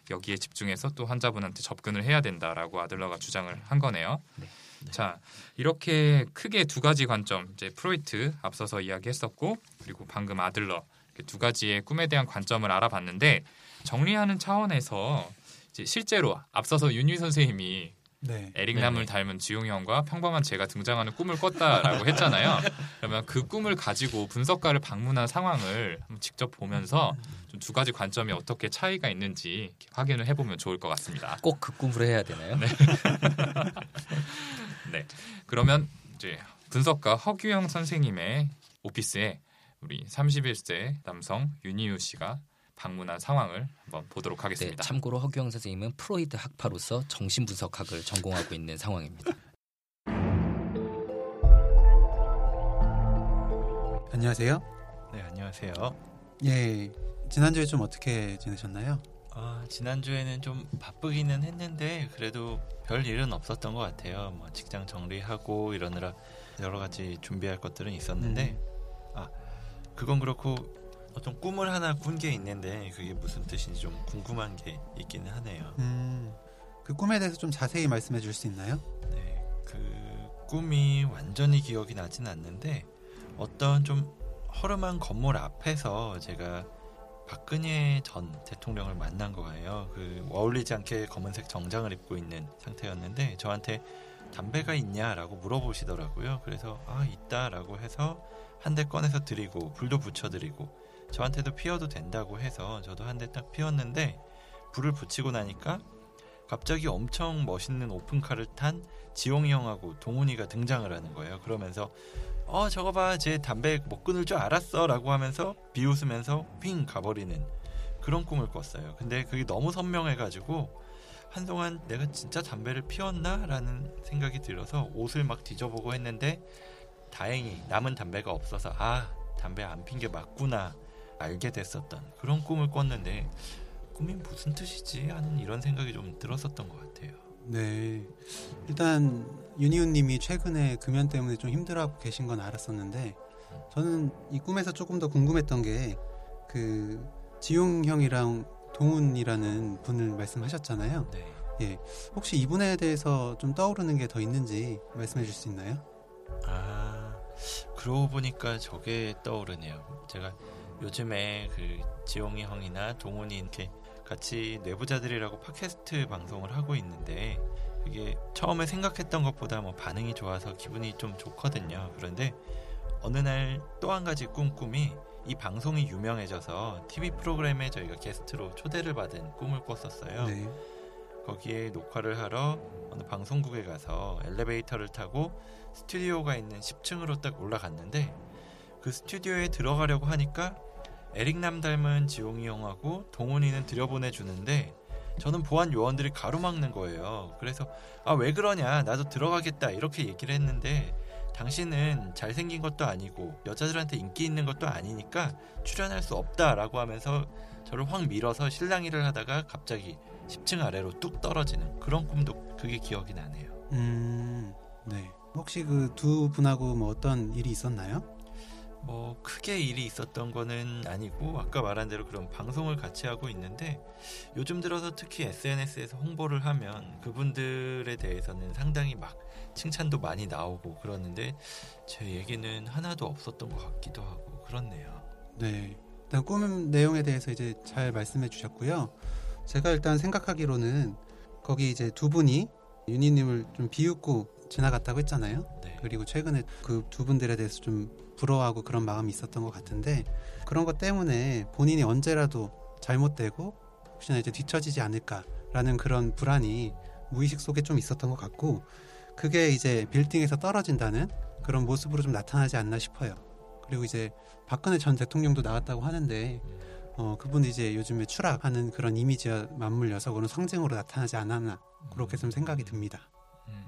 여기에 집중해서 또 환자분한테 접근을 해야 된다라고 아들러가 주장을 한 거네요. 네. 자, 이렇게 크게 두 가지 관점, 이제 프로이트 앞서서 이야기했었고, 그리고 방금 아들러 이렇게 두 가지의 꿈에 대한 관점을 알아봤는데 정리하는 차원에서 이제 실제로 앞서서 윤희 선생님이 네. 에릭 남을 네네. 닮은 지용이 형과 평범한 제가 등장하는 꿈을 꿨다라고 했잖아요. 그러면 그 꿈을 가지고 분석가를 방문한 상황을 한번 직접 보면서 좀 두 가지 관점이 어떻게 차이가 있는지 확인을 해보면 좋을 것 같습니다. 꼭 그 꿈으로 해야 되나요? 네, 그러면 이제 분석가 허규영 선생님의 오피스에 우리 31세 남성 윤희우 씨가 방문한 상황을 한번 보도록 네, 하겠습니다. 참고로 허규영 선생님은 프로이드 학파로서 정신분석학을 전공하고 있는 상황입니다. 안녕하세요. 네 안녕하세요. 예. 지난주에 좀 어떻게 지내셨나요? 아, 지난주에는 좀 바쁘기는 했는데 그래도 별 일은 없었던 것 같아요. 뭐 직장 정리하고 이러느라 여러 가지 준비할 것들은 있었는데 아 그건 그렇고 어떤 꿈을 하나 꾼 게 있는데 그게 무슨 뜻인지 좀 궁금한 게 있기는 하네요. 음. 그 꿈에 대해서 좀 자세히 말씀해 줄 수 있나요? 네, 그 꿈이 완전히 기억이 나진 않는데 어떤 좀 허름한 건물 앞에서 제가 박근혜 전 대통령을 만난 거예요. 그 어울리지 않게 검은색 정장을 입고 있는 상태였는데 저한테 담배가 있냐라고 물어보시더라고요. 그래서 아 있다라고 해서 한 대 꺼내서 드리고 불도 붙여드리고 저한테도 피워도 된다고 해서 저도 한 대 딱 피웠는데 불을 붙이고 나니까 갑자기 엄청 멋있는 오픈카를 탄 지용이 형하고 동훈이가 등장을 하는 거예요. 그러면서 어 저거 봐, 쟤 담배 못 끊을 줄 알았어라고 하면서 비웃으면서 윙 가버리는 그런 꿈을 꿨어요. 근데 그게 너무 선명해가지고 한동안 내가 진짜 담배를 피웠나라는 생각이 들어서 옷을 막 뒤져보고 했는데 다행히 남은 담배가 없어서 아 담배 안 핀 게 맞구나 알게 됐었던 그런 꿈을 꿨는데 꿈이 무슨 뜻이지 하는 이런 생각이 좀 들었었던 것 같아요. 네. 일단 윤희훈 님이 최근에 금연 때문에 좀 힘들어하고 계신 건 알았었는데 저는 이 꿈에서 조금 더 궁금했던 게 그 지용 형이랑 동훈이라는 분을 말씀하셨잖아요. 네. 혹시 이분에 대해서 좀 떠오르는 게 더 있는지 말씀해 줄수 있나요? 아 그러고 보니까 저게 떠오르네요. 제가 요즘에 그 지용이 형이나 동훈이 이렇게 같이 내부자들이라고 팟캐스트 방송을 하고 있는데 그게 처음에 생각했던 것보다 뭐 반응이 좋아서 기분이 좀 좋거든요. 그런데 어느 날 또 한 가지 꿈꿈이 이 방송이 유명해져서 TV 프로그램에 저희가 게스트로 초대를 받은 꿈을 꿨었어요. 네. 거기에 녹화를 하러 어느 방송국에 가서 엘리베이터를 타고 스튜디오가 있는 10층으로 딱 올라갔는데 그 스튜디오에 들어가려고 하니까 에릭남 닮은 지용이 형하고 동훈이는 들여보내 주는데 저는 보안 요원들이 가로막는 거예요. 그래서 아 왜 그러냐 나도 들어가겠다 이렇게 얘기를 했는데 당신은 잘생긴 것도 아니고 여자들한테 인기 있는 것도 아니니까 출연할 수 없다라고 하면서 저를 확 밀어서 실랑이를 하다가 갑자기 10층 아래로 뚝 떨어지는 그런 꿈도 그게 기억이 나네요. 음. 네. 혹시 그 두 분하고 뭐 어떤 일이 있었나요? 뭐 크게 일이 있었던 거는 아니고 아까 말한 대로 그런 방송을 같이 하고 있는데 요즘 들어서 특히 SNS에서 홍보를 하면 그분들에 대해서는 상당히 막 칭찬도 많이 나오고 그러는데 제 얘기는 하나도 없었던 것 같기도 하고 그렇네요. 네. 일단 꿈 내용에 대해서 이제 잘 말씀해 주셨고요. 제가 일단 생각하기로는 거기 이제 두 분이 윤희님을 좀 비웃고 지나갔다고 했잖아요. 네. 그리고 최근에 그 두 분들에 대해서 좀 부러워하고 그런 마음이 있었던 것 같은데 그런 것 때문에 본인이 언제라도 잘못되고 혹시나 이제 뒤처지지 않을까라는 그런 불안이 무의식 속에 좀 있었던 것 같고 그게 이제 빌딩에서 떨어진다는 그런 모습으로 좀 나타나지 않나 싶어요. 그리고 이제 박근혜 전 대통령도 나왔다고 하는데 어, 그분이 이제 요즘에 추락하는 그런 이미지와 맞물려서 그런 상징으로 나타나지 않았나 그렇게 좀 생각이 듭니다. 음.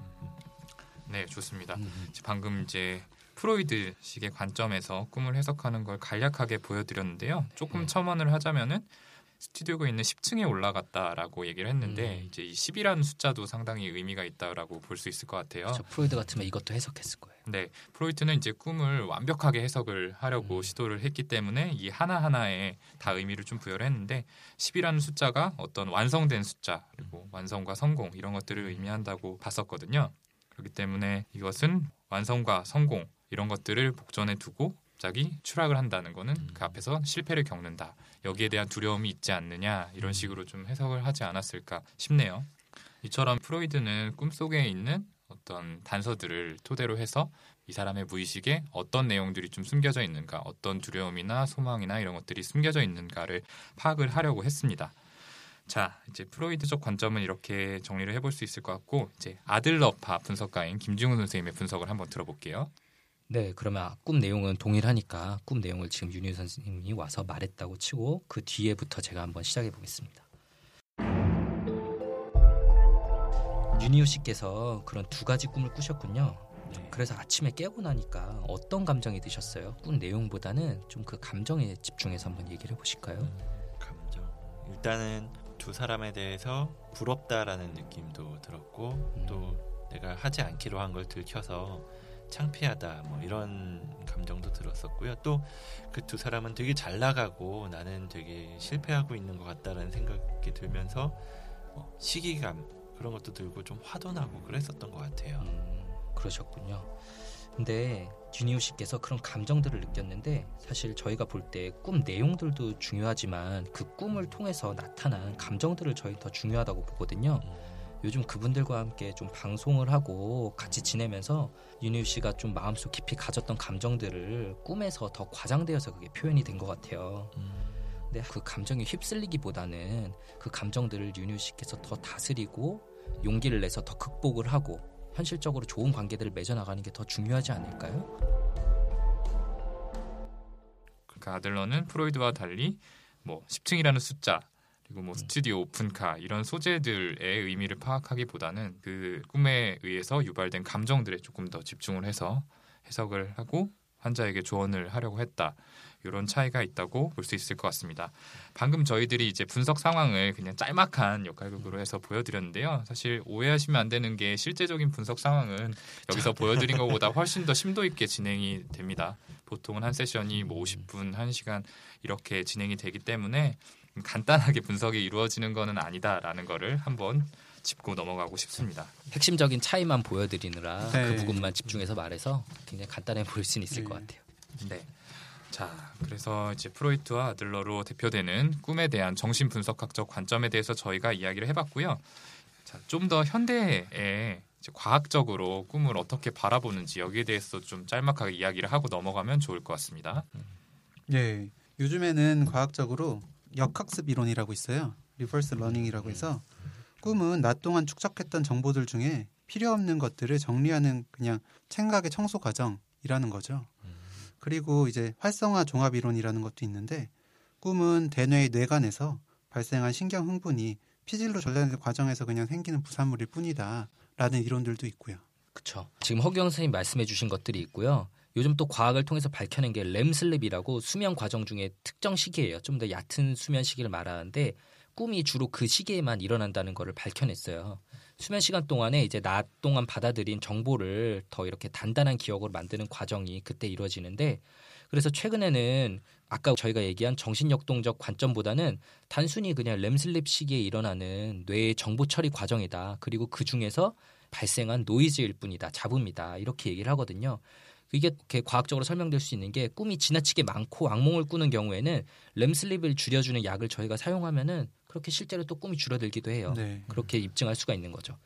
네, 좋습니다. 음. 방금 이제 프로이드식의 관점에서 꿈을 해석하는 걸 간략하게 보여드렸는데요. 조금 네. 첨언을 하자면은 스튜디오가 있는 10층에 올라갔다라고 얘기를 했는데 음. 이제 이 10이라는 숫자도 상당히 의미가 있다라고 볼 수 있을 것 같아요. 저 프로이드 같으면 이것도 해석했을 거예요. 네, 프로이트는 이제 꿈을 완벽하게 해석을 하려고 음. 시도를 했기 때문에 이 하나 하나에 다 의미를 좀 부여를 했는데 10이라는 숫자가 어떤 완성된 숫자 그리고 완성과 성공 이런 것들을 의미한다고 봤었거든요. 그렇기 때문에 이것은 완성과 성공 이런 것들을 복전에 두고 갑자기 추락을 한다는 거는 그 앞에서 실패를 겪는다. 여기에 대한 두려움이 있지 않느냐 이런 식으로 좀 해석을 하지 않았을까 싶네요. 이처럼 프로이드는 꿈속에 있는 어떤 단서들을 토대로 해서 이 사람의 무의식에 어떤 내용들이 좀 숨겨져 있는가, 어떤 두려움이나 소망이나 이런 것들이 숨겨져 있는가를 파악을 하려고 했습니다. 자, 이제 프로이드적 관점은 이렇게 정리를 해볼 수 있을 것 같고, 이제 아들러파 분석가인 김중훈 선생님의 분석을 한번 들어볼게요. 네, 그러면 꿈 내용은 동일하니까 꿈 내용을 지금 윤희 선생님이 와서 말했다고 치고 그 뒤에부터 제가 한번 시작해 보겠습니다. 윤희우 씨께서 그런 두 가지 꿈을 꾸셨군요. 네. 그래서 아침에 깨고 나니까 어떤 감정이 드셨어요? 꿈 내용보다는 좀 그 감정에 집중해서 한번 얘기를 해보실까요? 감정. 일단은 두 사람에 대해서 부럽다라는 느낌도 들었고 음. 또 내가 하지 않기로 한 걸 들켜서 창피하다 뭐 이런 감정도 들었었고요. 또 그 두 사람은 되게 잘 나가고 나는 되게 실패하고 있는 것 같다라는 생각이 들면서 뭐 시기감 그런 것도 들고 좀 화도 나고 그랬었던 것 같아요. 음, 그러셨군요. 근데 윤희우 씨께서 그런 감정들을 느꼈는데 사실 저희가 볼 때 꿈 내용들도 중요하지만 그 꿈을 통해서 나타난 감정들을 저희 더 중요하다고 보거든요. 요즘 그분들과 함께 좀 방송을 하고 같이 지내면서 윤희우 씨가 좀 마음속 깊이 가졌던 감정들을 꿈에서 더 과장되어서 그게 표현이 된 것 같아요. 근데 그 감정에 휩쓸리기보다는 그 감정들을 윤유 씨께서 더 다스리고 용기를 내서 더 극복을 하고 현실적으로 좋은 관계들을 맺어나가는 게 더 중요하지 않을까요? 그 아들러는 프로이드와 달리 뭐 10층이라는 숫자 그리고 음. 뭐 스튜디오 오픈카 이런 소재들의 의미를 파악하기보다는 그 꿈에 의해서 유발된 감정들에 조금 더 집중을 해서 해석을 하고 환자에게 조언을 하려고 했다. 이런 차이가 있다고 볼 수 있을 것 같습니다. 방금 저희들이 이제 분석 상황을 그냥 짤막한 역할극으로 해서 보여드렸는데요. 사실 오해하시면 안 되는 게 실제적인 분석 상황은 여기서 보여드린 것보다 훨씬 더 심도 있게 진행이 됩니다. 보통은 한 세션이 뭐 50분, 1시간 이렇게 진행이 되기 때문에 간단하게 분석이 이루어지는 것은 아니다라는 거를 한번 짚고 넘어가고 싶습니다. 핵심적인 차이만 보여드리느라 네. 그 부분만 집중해서 말해서 굉장히 간단해 보일 수는 있을 네. 것 같아요. 네. 자, 그래서 이제 프로이트와 아들러로 대표되는 꿈에 대한 정신 분석학적 관점에 대해서 저희가 이야기를 해봤고요. 자, 좀 더 현대에 이제 과학적으로 꿈을 어떻게 바라보는지 여기에 대해서 좀 짤막하게 이야기를 하고 넘어가면 좋을 것 같습니다. 예. 요즘에는 과학적으로 역학습 이론이라고 있어요. reverse learning이라고 해서 꿈은 낮 동안 축적했던 정보들 중에 필요 없는 것들을 정리하는 그냥 생각의 청소 과정이라는 거죠. 그리고 이제 활성화 종합 이론이라는 것도 있는데 꿈은 대뇌의 뇌간에서 발생한 신경 흥분이 피질로 전달되는 과정에서 그냥 생기는 부산물일 뿐이다라는 이론들도 있고요. 그렇죠. 지금 허경 선생님 말씀해 주신 것들이 있고요. 요즘 또 과학을 통해서 밝혀낸 게 렘슬립이라고 수면 과정 중에 특정 시기예요. 좀 더 얕은 수면 시기를 말하는데 꿈이 주로 그 시기에만 일어난다는 거를 밝혀냈어요. 수면 시간 동안에 이제 낮 동안 받아들인 정보를 더 이렇게 단단한 기억으로 만드는 과정이 그때 이루어지는데 그래서 최근에는 아까 저희가 얘기한 정신역동적 관점보다는 단순히 그냥 렘슬립 시기에 일어나는 뇌의 정보 처리 과정이다. 그리고 그 중에서 발생한 노이즈일 뿐이다. 잡음이다. 이렇게 얘기를 하거든요. 이게 이렇게 과학적으로 설명될 수 있는 게 꿈이 지나치게 많고 악몽을 꾸는 경우에는 렘슬립을 줄여주는 약을 저희가 사용하면은 그렇게 실제로 또 꿈이 줄어들기도 해요. 네. 그렇게 입증할 수가 있는 거죠.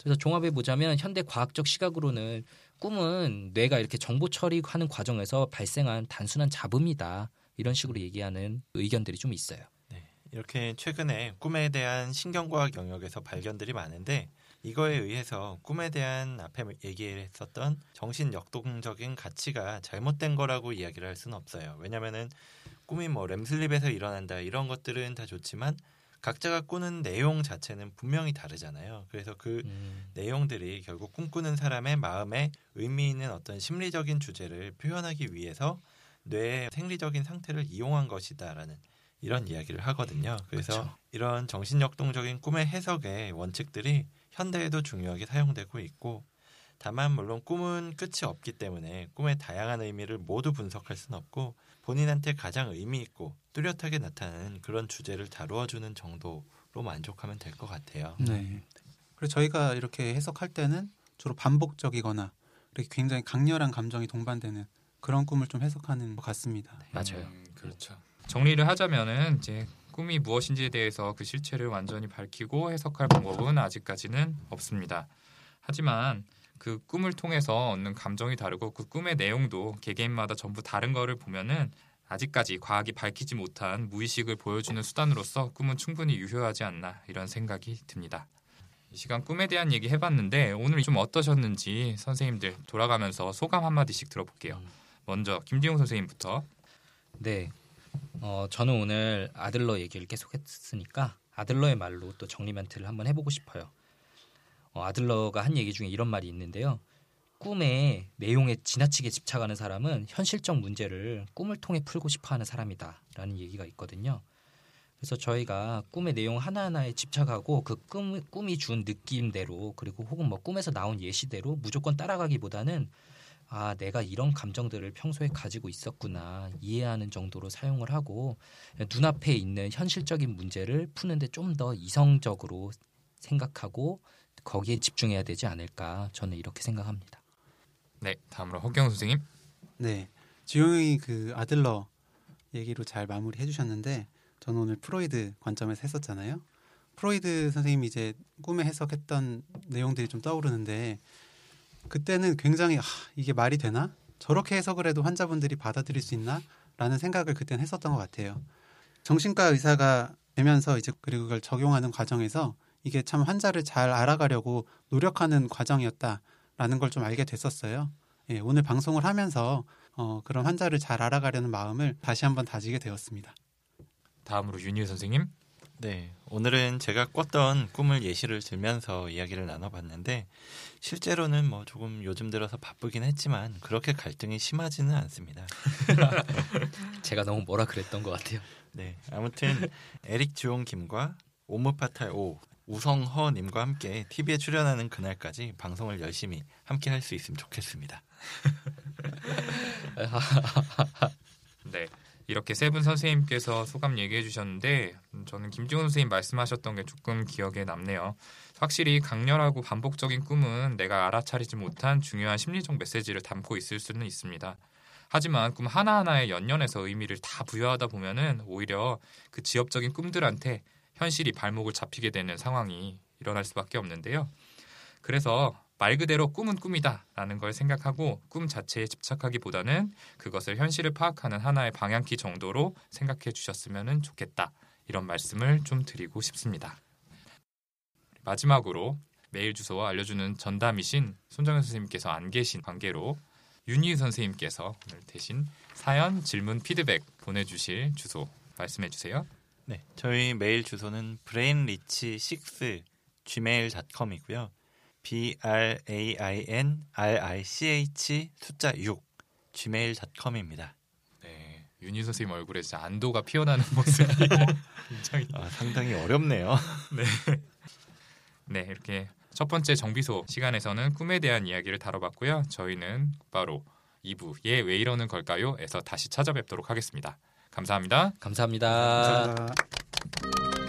그래서 종합해 보자면 현대 과학적 시각으로는 꿈은 뇌가 이렇게 정보 처리하는 과정에서 발생한 단순한 잡음이다. 이런 식으로 얘기하는 의견들이 좀 있어요. 이렇게 최근에 꿈에 대한 신경과학 영역에서 발견들이 많은데 이거에 의해서 꿈에 대한 앞에 얘기했었던 정신 역동적인 가치가 잘못된 거라고 이야기를 할 수는 없어요. 왜냐면은 꿈이 뭐 렘슬립에서 일어난다 이런 것들은 다 좋지만 각자가 꾸는 내용 자체는 분명히 다르잖아요. 그래서 그 음, 내용들이 결국 꿈꾸는 사람의 마음에 의미 있는 어떤 심리적인 주제를 표현하기 위해서 뇌의 생리적인 상태를 이용한 것이다라는 이런 이야기를 하거든요. 그래서 그쵸. 이런 정신역동적인 꿈의 해석의 원칙들이 현대에도 중요하게 사용되고 있고 다만 물론 꿈은 끝이 없기 때문에 꿈의 다양한 의미를 모두 분석할 수는 없고 본인한테 가장 의미 있고 뚜렷하게 나타나는 그런 주제를 다루어 주는 정도로 만족하면 될 것 같아요. 네. 그래서 저희가 이렇게 해석할 때는 주로 반복적이거나 이렇게 굉장히 강렬한 감정이 동반되는 그런 꿈을 좀 해석하는 것 같습니다. 맞아요. 음, 그렇죠. 정리를 하자면은 이제 꿈이 무엇인지에 대해서 그 실체를 완전히 밝히고 해석할 방법은 아직까지는 없습니다. 하지만 그 꿈을 통해서 얻는 감정이 다르고 그 꿈의 내용도 개개인마다 전부 다른 거를 보면은 아직까지 과학이 밝히지 못한 무의식을 보여주는 수단으로서 꿈은 충분히 유효하지 않나 이런 생각이 듭니다. 이 시간 꿈에 대한 얘기 해봤는데 오늘 좀 어떠셨는지 선생님들 돌아가면서 소감 한마디씩 들어볼게요. 먼저 김지용 선생님부터 네. 어, 저는 오늘 아들러 얘기를 계속 했으니까 아들러의 말로 또 정리 멘트를 한번 해보고 싶어요. 어, 아들러가 한 얘기 중에 이런 말이 있는데요. 꿈의 내용에 지나치게 집착하는 사람은 현실적 문제를 꿈을 통해 풀고 싶어하는 사람이다라는 얘기가 있거든요. 그래서 저희가 꿈의 내용 하나하나에 집착하고 그 꿈, 꿈이 준 느낌대로 그리고 혹은 뭐 꿈에서 나온 예시대로 무조건 따라가기보다는 아, 내가 이런 감정들을 평소에 가지고 있었구나 이해하는 정도로 사용을 하고 눈앞에 있는 현실적인 문제를 푸는데 좀 더 이성적으로 생각하고 거기에 집중해야 되지 않을까 저는 이렇게 생각합니다. 네 다음으로 허경 선생님 네. 지용이 그 아들러 얘기로 잘 마무리해 주셨는데 저는 오늘 프로이드 관점에서 했었잖아요. 프로이드 선생님이 이제 꿈에 해석했던 내용들이 좀 떠오르는데 그때는 굉장히 아, 이게 말이 되나? 저렇게 해석을 해도 환자분들이 받아들일 수 있나? 라는 생각을 그때는 했었던 것 같아요. 정신과 의사가 되면서 이제 그리고 그걸 적용하는 과정에서 이게 참 환자를 잘 알아가려고 노력하는 과정이었다라는 걸 좀 알게 됐었어요. 예, 오늘 방송을 하면서 어, 그런 환자를 잘 알아가려는 마음을 다시 한번 다지게 되었습니다. 다음으로 윤희 선생님 네, 오늘은 제가 꿨던 꿈을 예시를 들면서 이야기를 나눠봤는데 실제로는 뭐 조금 요즘 들어서 바쁘긴 했지만 그렇게 갈등이 심하지는 않습니다. 제가 너무 뭐라 그랬던 것 같아요. 네, 아무튼 에릭 주용 김과 오무파탈 오 우성허 님과 함께 TV에 출연하는 그날까지 방송을 열심히 함께 할 수 있으면 좋겠습니다. 네 이렇게 세 분 선생님께서 소감 얘기해 주셨는데 음, 저는 김지훈 선생님 말씀하셨던 게 조금 기억에 남네요. 확실히 강렬하고 반복적인 꿈은 내가 알아차리지 못한 중요한 심리적 메시지를 담고 있을 수는 있습니다. 하지만 꿈 하나하나에 연연해서 의미를 다 부여하다 보면은 오히려 그 지엽적인 꿈들한테 현실이 발목을 잡히게 되는 상황이 일어날 수밖에 없는데요. 그래서 말 그대로 꿈은 꿈이다라는 걸 생각하고 꿈 자체에 집착하기보다는 그것을 현실을 파악하는 하나의 방향키 정도로 생각해 주셨으면 좋겠다. 이런 말씀을 좀 드리고 싶습니다. 마지막으로 메일 주소와 알려주는 전담이신 손정현 선생님께서 안 계신 관계로 윤희 선생님께서 오늘 대신 사연, 질문, 피드백 보내주실 주소 말씀해 주세요. 네, 저희 메일 주소는 brainrich6 gmail.com이고요. b r a i n r i c h 숫자 6 gmail.com입니다. 네, 윤희 선생님 얼굴에 진짜 안도가 피어나는 모습이 굉장히 아, 상당히 어렵네요. 네, 이렇게 첫 번째 정비소 시간에서는 꿈에 대한 이야기를 다뤄봤고요. 저희는 바로 2부 얘왜 이러는 걸까요?에서 다시 찾아뵙도록 하겠습니다. 감사합니다. 감사합니다. 감사합니다.